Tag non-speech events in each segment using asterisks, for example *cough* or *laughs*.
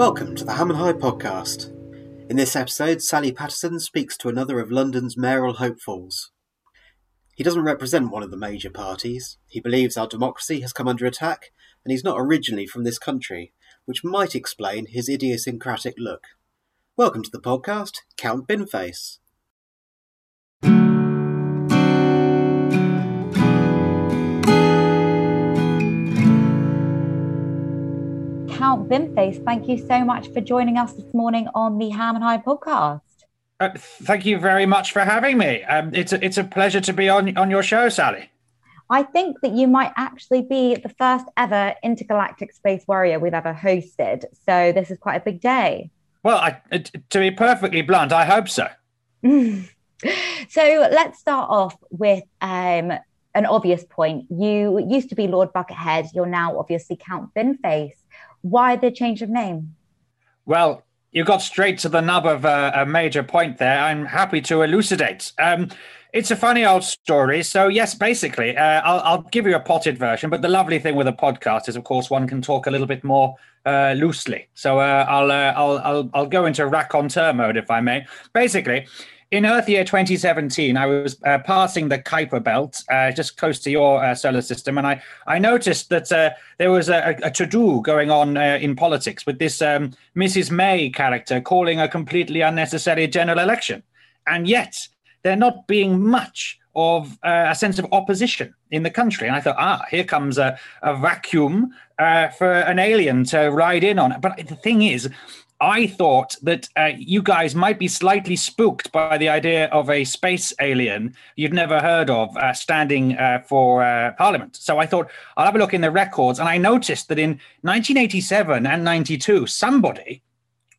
Welcome to the Ham and High podcast. In this episode, Sally Patterson speaks to another of London's mayoral hopefuls. He doesn't represent one of the major parties. He believes our democracy has come under attack, and he's not originally from this country, which might explain his idiosyncratic look. Welcome to the podcast, Count Binface. Count Binface, thank you so much for joining us this morning on the Ham and High podcast. Uh, thank you very much for having me. Um, it's a, it's a pleasure to be on on your show, Sally. I think that you might actually be the first ever intergalactic space warrior we've ever hosted. So this is quite a big day. Well, I, uh, to be perfectly blunt, I hope so. *laughs* so let's start off with um, an obvious point. You used to be Lord Buckethead. You're now obviously Count Binface. Why the change of name? Well, you got straight to the nub of a, a major point there. I'm happy to elucidate. Um, it's a funny old story. So, yes, basically, uh, I'll, I'll, give you a potted version. But the lovely thing with a podcast is, of course, one can talk a little bit more uh, loosely. So, uh, I'll, uh, I'll, I'll, I'll go into raconteur mode, if I may. Basically, in Earth year 2017, I was uh, passing the Kuiper Belt, uh, just close to your uh, solar system, and I, I noticed that uh, there was a, a to do going on uh, in politics with this um, Mrs. May character calling a completely unnecessary general election. And yet, there not being much of uh, a sense of opposition in the country. And I thought, ah, here comes a, a vacuum for an alien to ride in on. But the thing is, I thought that uh, you guys might be slightly spooked by the idea of a space alien you'd never heard of uh, standing uh, for uh, Parliament. So I thought I'll have a look in the records, and I noticed that in 1987 and 92, somebody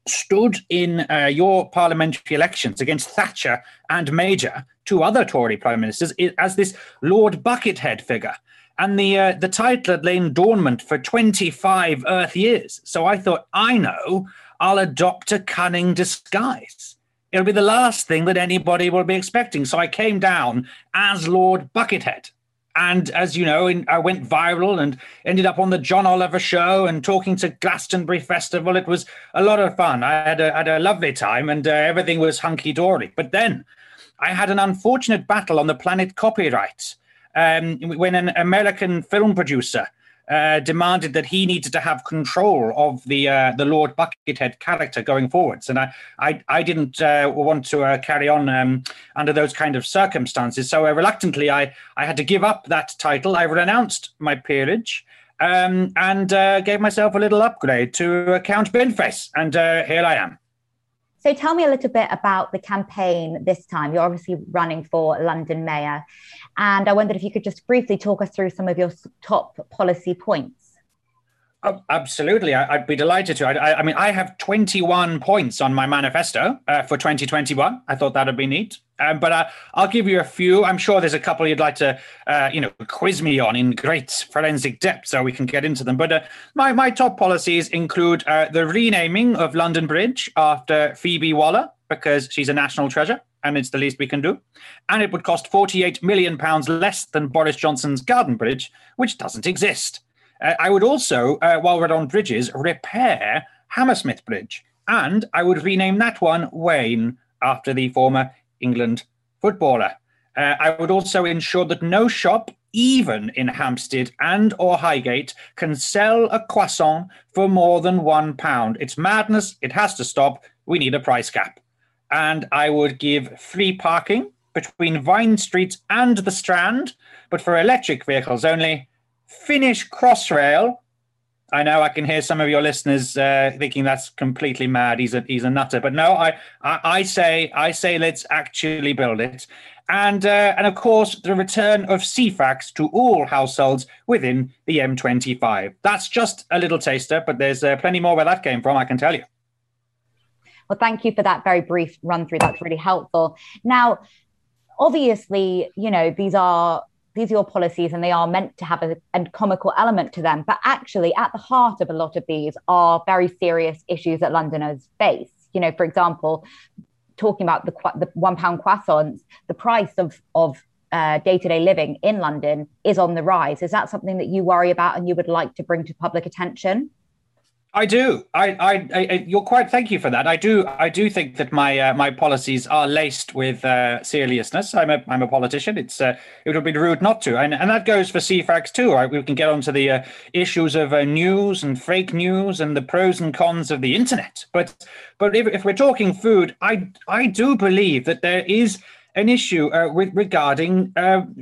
stood in uh, your parliamentary elections against Thatcher and Major, two other Tory prime ministers, as this Lord Buckethead figure and the uh, the title had lain dormant for 25 earth years so i thought i know I'll adopt a cunning disguise. It'll be the last thing that anybody will be expecting. So I came down as Lord Buckethead. And as you know, in, I went viral and ended up on the John Oliver show and talking to Glastonbury Festival. It was a lot of fun. I had a, had a lovely time and uh, everything was hunky dory. But then I had an unfortunate battle on the planet copyright um, when an American film producer uh, demanded that he needed to have control of the uh, the Lord Buckethead character going forwards, and I I, I didn't uh, want to uh, carry on um, under those kind of circumstances. So uh, reluctantly, I I had to give up that title. I renounced my peerage. Um, and gave myself a little upgrade to Count Binface, and here I am. So tell me a little bit about the campaign this time. You're obviously running for London Mayor. And I wondered if you could just briefly talk us through some of your top policy points. Oh, absolutely, I, would be delighted to. I, I, mean, I have 21 points on my manifesto uh, for 2021. I thought that'd be neat. Um, but uh, I'll give you a few. I'm sure there's a couple you'd like to, uh, you know, quiz me on in great forensic depth, so we can get into them. But uh, my my top policies include uh, the renaming of London Bridge after Phoebe Waller because she's a national treasure and it's the least we can do. And it would cost 48 million pounds less than Boris Johnson's Garden Bridge, which doesn't exist. Uh, I would also, uh, while we're on bridges, repair Hammersmith Bridge. And I would rename that one Wayne after the former England footballer. Uh, I would also ensure that no shop, even in Hampstead and or Highgate, can sell a croissant for more than one pound. It's madness. It has to stop. We need a price cap. And I would give free parking between Vine Street and the Strand, but for electric vehicles only Finish Crossrail. I know I can hear some of your listeners uh, thinking that's completely mad. He's a he's a nutter, but no, I I, I say I say let's actually build it, and uh, and of course the return of Ceefax to all households within the M25. That's just a little taster, but there's uh, plenty more where that came from. I can tell you. Well, thank you for that very brief run through. That's really helpful. Now, obviously, you know these are these are your policies and they are meant to have a, a, comical element to them. But actually, at the heart of a lot of these are very serious issues that Londoners face. You know, for example, talking about the, the one pound croissants, the price of, of day to day living in London is on the rise. Is that something that you worry about and you would like to bring to public attention? I do. I, I, I, you're quite. Thank you for that. I do. I do think that my uh, my policies are laced with uh, seriousness. I'm a I'm a politician. It's uh, it would be rude not to, and and that goes for Ceefax too. Right? We can get onto the uh, issues of uh, news and fake news and the pros and cons of the internet. But but if, if we're talking food, I I do believe that there is an issue uh, with regarding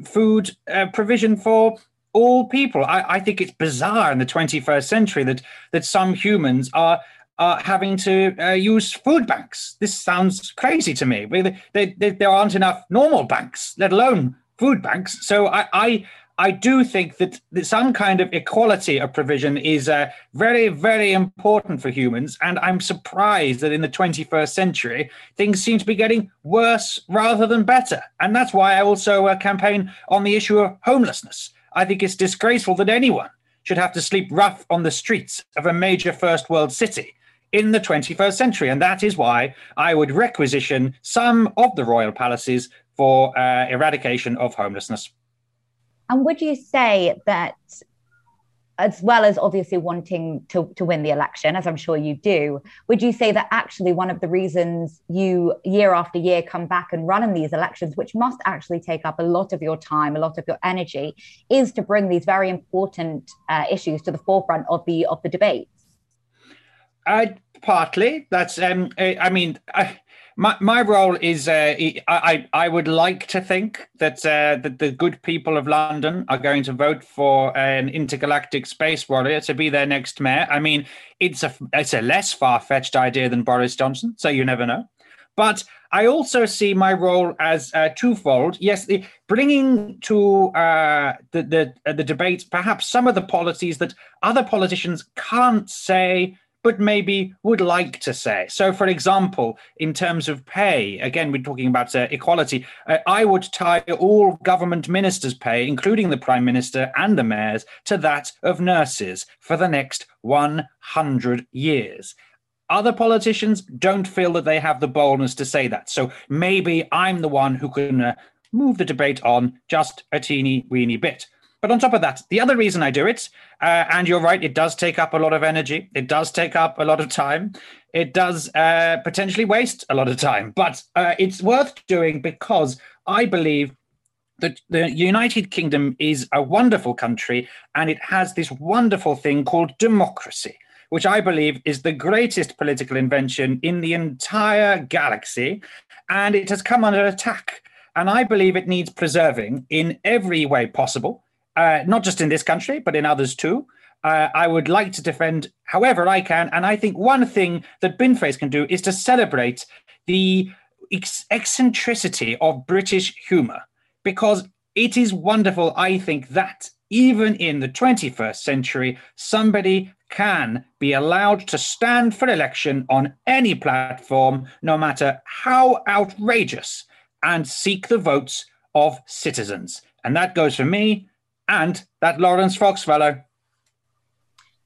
food provision for all people. I, I think it's bizarre in the 21st century that that some humans are are having to uh, use food banks. This sounds crazy to me. They, they, there aren't enough normal banks, let alone food banks. So I, I, I do think that, some kind of equality of provision is uh, very, very important for humans. And I'm surprised that in the 21st century, things seem to be getting worse rather than better. And that's why I also uh, campaign on the issue of homelessness. I think it's disgraceful that anyone should have to sleep rough on the streets of a major first world city in the 21st century. And that is why I would requisition some of the royal palaces for uh, eradication of homelessness. And would you say that as well as obviously wanting to, to win the election, as I'm sure you do, would you say that actually one of the reasons you year after year come back and run in these elections, which must actually take up a lot of your time, a lot of your energy, is to bring these very important uh, issues to the forefront of the of the debates? Uh, partly. That's um, I mean. I, my, my role is uh, I, I would like to think that uh, that the good people of London are going to vote for an intergalactic space warrior to be their next mayor. I mean, it's a it's a less far fetched idea than Boris Johnson, so you never know. But I also see my role as uh, twofold. Yes, the, bringing to uh, the the, uh, the debate perhaps some of the policies that other politicians can't say but maybe would like to say. So, for example, in terms of pay, again, we're talking about uh, equality. Uh, I would tie all government ministers' pay, including the prime minister and the mayors, to that of nurses for the next 100 years. Other politicians don't feel that they have the boldness to say that. So maybe I'm the one who can uh, move the debate on just a teeny weeny bit. But on top of that, the other reason I do it, uh, and you're right, it does take up a lot of energy. It does take up a lot of time. It does uh, potentially waste a lot of time, but uh, it's worth doing because I believe that the United Kingdom is a wonderful country and it has this wonderful thing called democracy, which I believe is the greatest political invention in the entire galaxy. And it has come under attack. And I believe it needs preserving in every way possible uh, not just in this country, but in others too. Uh, I would like to defend however I can. And I think one thing that Binface can do is to celebrate the ex- eccentricity of British humor, because it is wonderful, I think, that even in the 21st century, somebody can be allowed to stand for election on any platform, no matter how outrageous, and seek the votes of citizens. And that goes for me and that Laurence Fox fellow.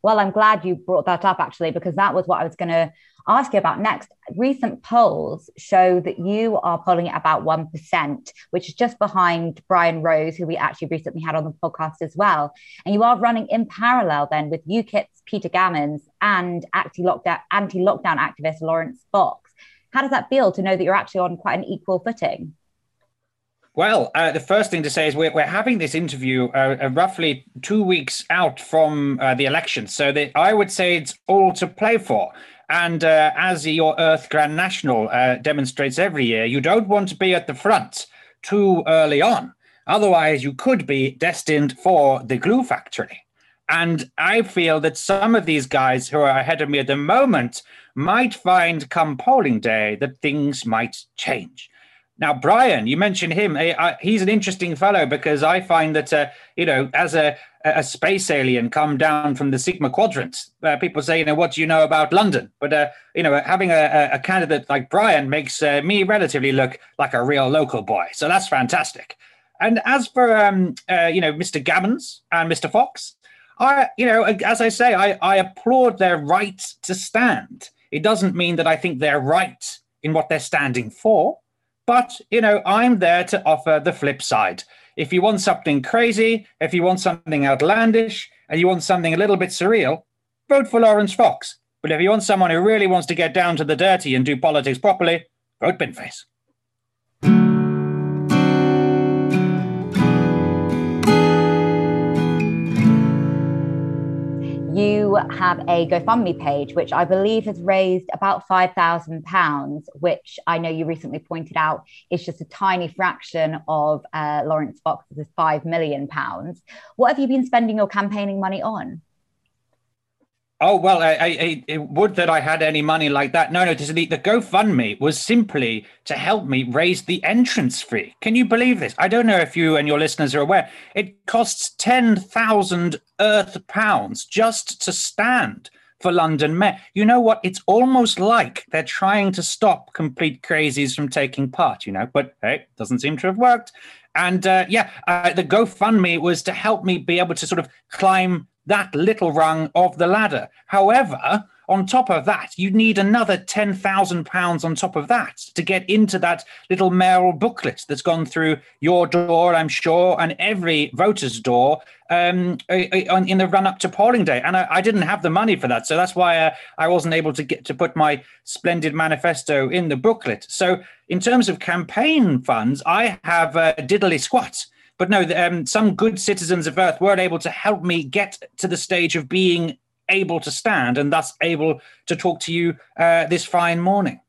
Well, I'm glad you brought that up actually, because that was what I was going to ask you about next. Recent polls show that you are polling at about 1%, which is just behind Brian Rose, who we actually recently had on the podcast as well. And you are running in parallel then with UKIP's Peter Gammons and anti-lockdown, anti-lockdown activist Laurence Fox. How does that feel to know that you're actually on quite an equal footing? Well, uh, the first thing to say is we're, we're having this interview uh, uh, roughly two weeks out from uh, the election. So I would say it's all to play for. And uh, as your Earth Grand National uh, demonstrates every year, you don't want to be at the front too early on. Otherwise, you could be destined for the glue factory. And I feel that some of these guys who are ahead of me at the moment might find come polling day that things might change. Now, Brian, you mentioned him. He's an interesting fellow because I find that, uh, you know, as a, a space alien come down from the Sigma Quadrant, uh, people say, you know, what do you know about London? But, uh, you know, having a, a candidate like Brian makes uh, me relatively look like a real local boy. So that's fantastic. And as for, um, uh, you know, Mr. Gammons and Mr. Fox, I, you know, as I say, I, I applaud their right to stand. It doesn't mean that I think they're right in what they're standing for but, you know, I'm there to offer the flip side. If you want something crazy, if you want something outlandish, and you want something a little bit surreal, vote for Laurence Fox. But if you want someone who really wants to get down to the dirty and do politics properly, vote Binface. You have a GoFundMe page, which I believe has raised about £5,000, which I know you recently pointed out is just a tiny fraction of uh, Laurence Fox's £5 million. What have you been spending your campaigning money on? Oh well, I, I, I, would that I had any money like that. No, no. The, the GoFundMe was simply to help me raise the entrance fee. Can you believe this? I don't know if you and your listeners are aware. It costs ten thousand Earth pounds just to stand for London Met. You know what? It's almost like they're trying to stop complete crazies from taking part. You know, but hey, doesn't seem to have worked. And uh, yeah, uh, the GoFundMe was to help me be able to sort of climb that little rung of the ladder. However, on top of that, you need another £10,000 on top of that to get into that little mayoral booklet that's gone through your door, I'm sure, and every voter's door um, in the run up to polling day. And I, I, didn't have the money for that. So that's why uh, I wasn't able to get to put my splendid manifesto in the booklet. So, in terms of campaign funds, I have uh, diddly squat. But no, um, some good citizens of Earth weren't able to help me get to the stage of being able to stand and thus able to talk to you uh, this fine morning.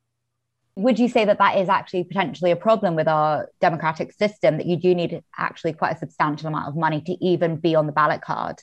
Would you say that that is actually potentially a problem with our democratic system, that you do need actually quite a substantial amount of money to even be on the ballot card?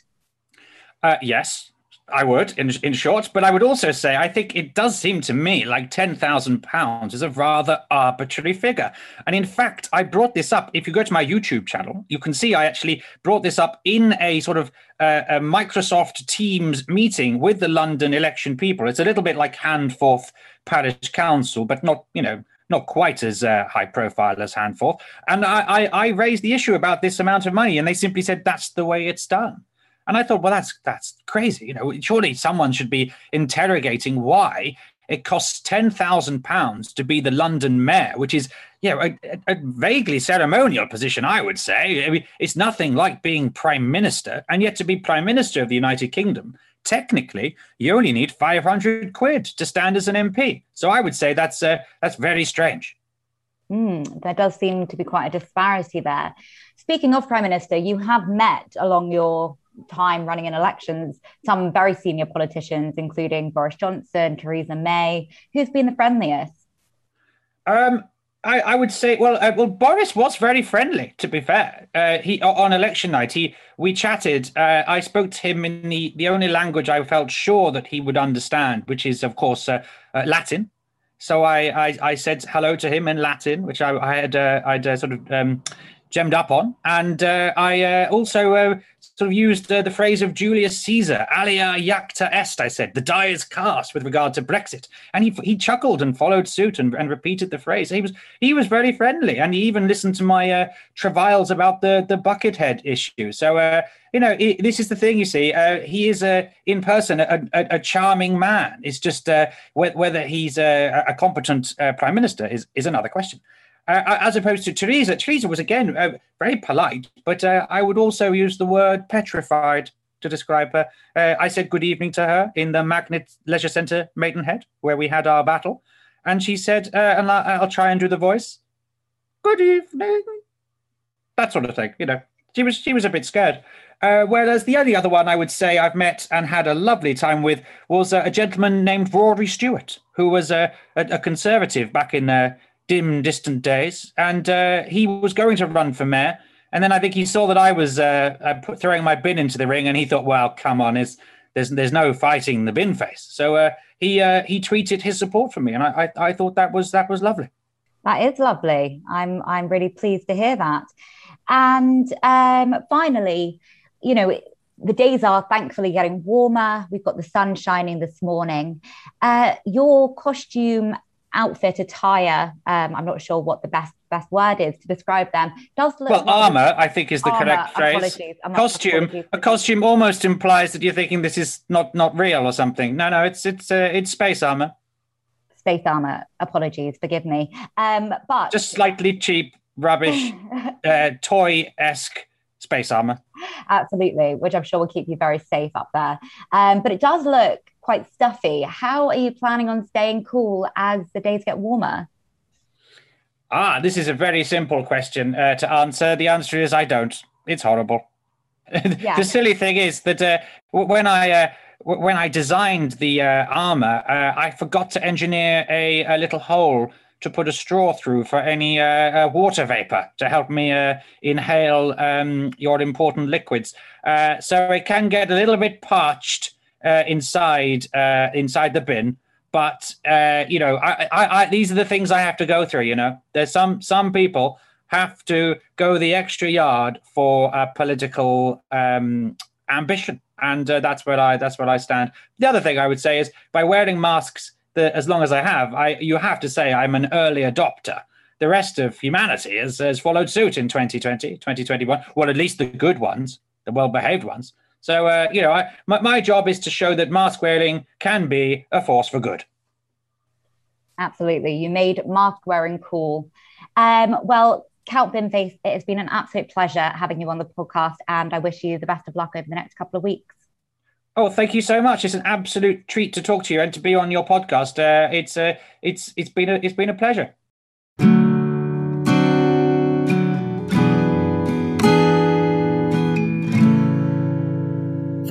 Uh, yes, I would, in, in short, but I would also say I think it does seem to me like £10,000 is a rather arbitrary figure. And in fact, I brought this up. If you go to my YouTube channel, you can see I actually brought this up in a sort of uh, a Microsoft Teams meeting with the London election people. It's a little bit like Handforth Parish Council, but not, you know, not quite as uh, high profile as Handforth. And I, I, I raised the issue about this amount of money, and they simply said that's the way it's done. And I thought, well, that's that's crazy. You know, surely someone should be interrogating why it costs ten thousand pounds to be the London mayor, which is you know, a, a, vaguely ceremonial position, I would say. I mean, it's nothing like being prime minister, and yet to be prime minister of the United Kingdom, technically, you only need five hundred quid to stand as an MP. So I would say that's uh, that's very strange. Mm, there does seem to be quite a disparity there. Speaking of prime minister, you have met along your time running in elections some very senior politicians, including Boris Johnson, Theresa May. Who's been the friendliest? Um, I, I, would say, well, uh, well, Boris was very friendly. To be fair, uh, he on election night, he we chatted. Uh, I spoke to him in the the only language I felt sure that he would understand, which is, of course, uh, uh, Latin. So I, I, I said hello to him in Latin, which I, I had uh, I'd sort of um, gemmed up on, and I also sort of used uh, the phrase of Julius Caesar, alea jacta est, I said, the die is cast with regard to Brexit. And he, he chuckled and followed suit and, and repeated the phrase. He was he was very friendly and he even listened to my uh, travails about the, the Buckethead issue. So, uh, you know, it, this is the thing you see. Uh, he is uh, in person a, a, a, charming man. It's just uh, whether he's a, a competent uh, prime minister is, is another question uh, as opposed to Theresa. Theresa was again uh, very polite, but uh, I would also use the word petrified to describe her. Uh, I said good evening to her in the Magnet Leisure Centre, Maidenhead, where we had our battle, and she said, uh, and I'll try and do the voice. Good evening. That sort of thing, you know. She was she was a bit scared. Uh, whereas the only other one I would say I've met and had a lovely time with was uh, a gentleman named Rory Stewart, who was a, a, a conservative back in uh, dim, distant days, and uh, he was going to run for mayor. And then I think he saw that I was uh, throwing my bin into the ring, and he thought, "Well, come on, there's there's, there's no fighting the bin face." So uh, he uh, he tweeted his support for me, and I, I I thought that was that was lovely. That is lovely. I'm I'm really pleased to hear that. And um, finally, you know, the days are thankfully getting warmer. We've got the sun shining this morning. Uh, your costume outfit attire um, i'm not sure what the best best word is to describe them does look well armor i think is the armor, correct phrase. costume a costume almost implies that you're thinking this is not not real or something. No no it's it's uh, it's space armor. Space armor apologies forgive me. Um but just slightly cheap rubbish *laughs* uh, toy-esque space armor. Absolutely, which I'm sure will keep you very safe up there. Um, but it does look quite stuffy. How are you planning on staying cool as the days get warmer? Ah, this is a very simple question uh, to answer. The answer is I don't. It's horrible. *laughs* Yeah. the silly thing is that uh, when I uh, when I designed the uh, armor, uh, I forgot to engineer a, a, little hole to put a straw through for any uh, water vapor to help me inhale um, your important liquids. so it can get a little bit parched inside inside the bin but uh, you know, I, I, I, these are the things I have to go through. You know, there's some some people have to go the extra yard for a political um, ambition, and uh, that's where I that's where I stand. The other thing I would say is by wearing masks, the, as long as I have, I you have to say I'm an early adopter. The rest of humanity has, has followed suit in 2020, 2021. Well, at least the good ones, the well behaved ones. So, uh, you know, I, my, my job is to show that mask wearing can be a force for good. Absolutely. You made mask wearing cool. Um, well, Count Binface, it has been an absolute pleasure having you on the podcast, and I wish you the best of luck over the next couple of weeks. Oh, thank you so much. It's an absolute treat to talk to you and to be on your podcast. Uh, it's uh, it's it's been a it's been a pleasure.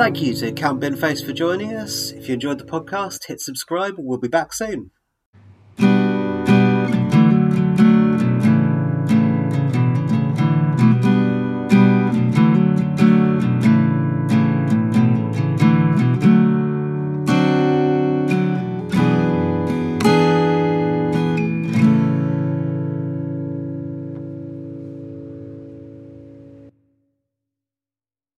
Thank you to Count Binface for joining us. If you enjoyed the podcast, hit subscribe. We'll be back soon.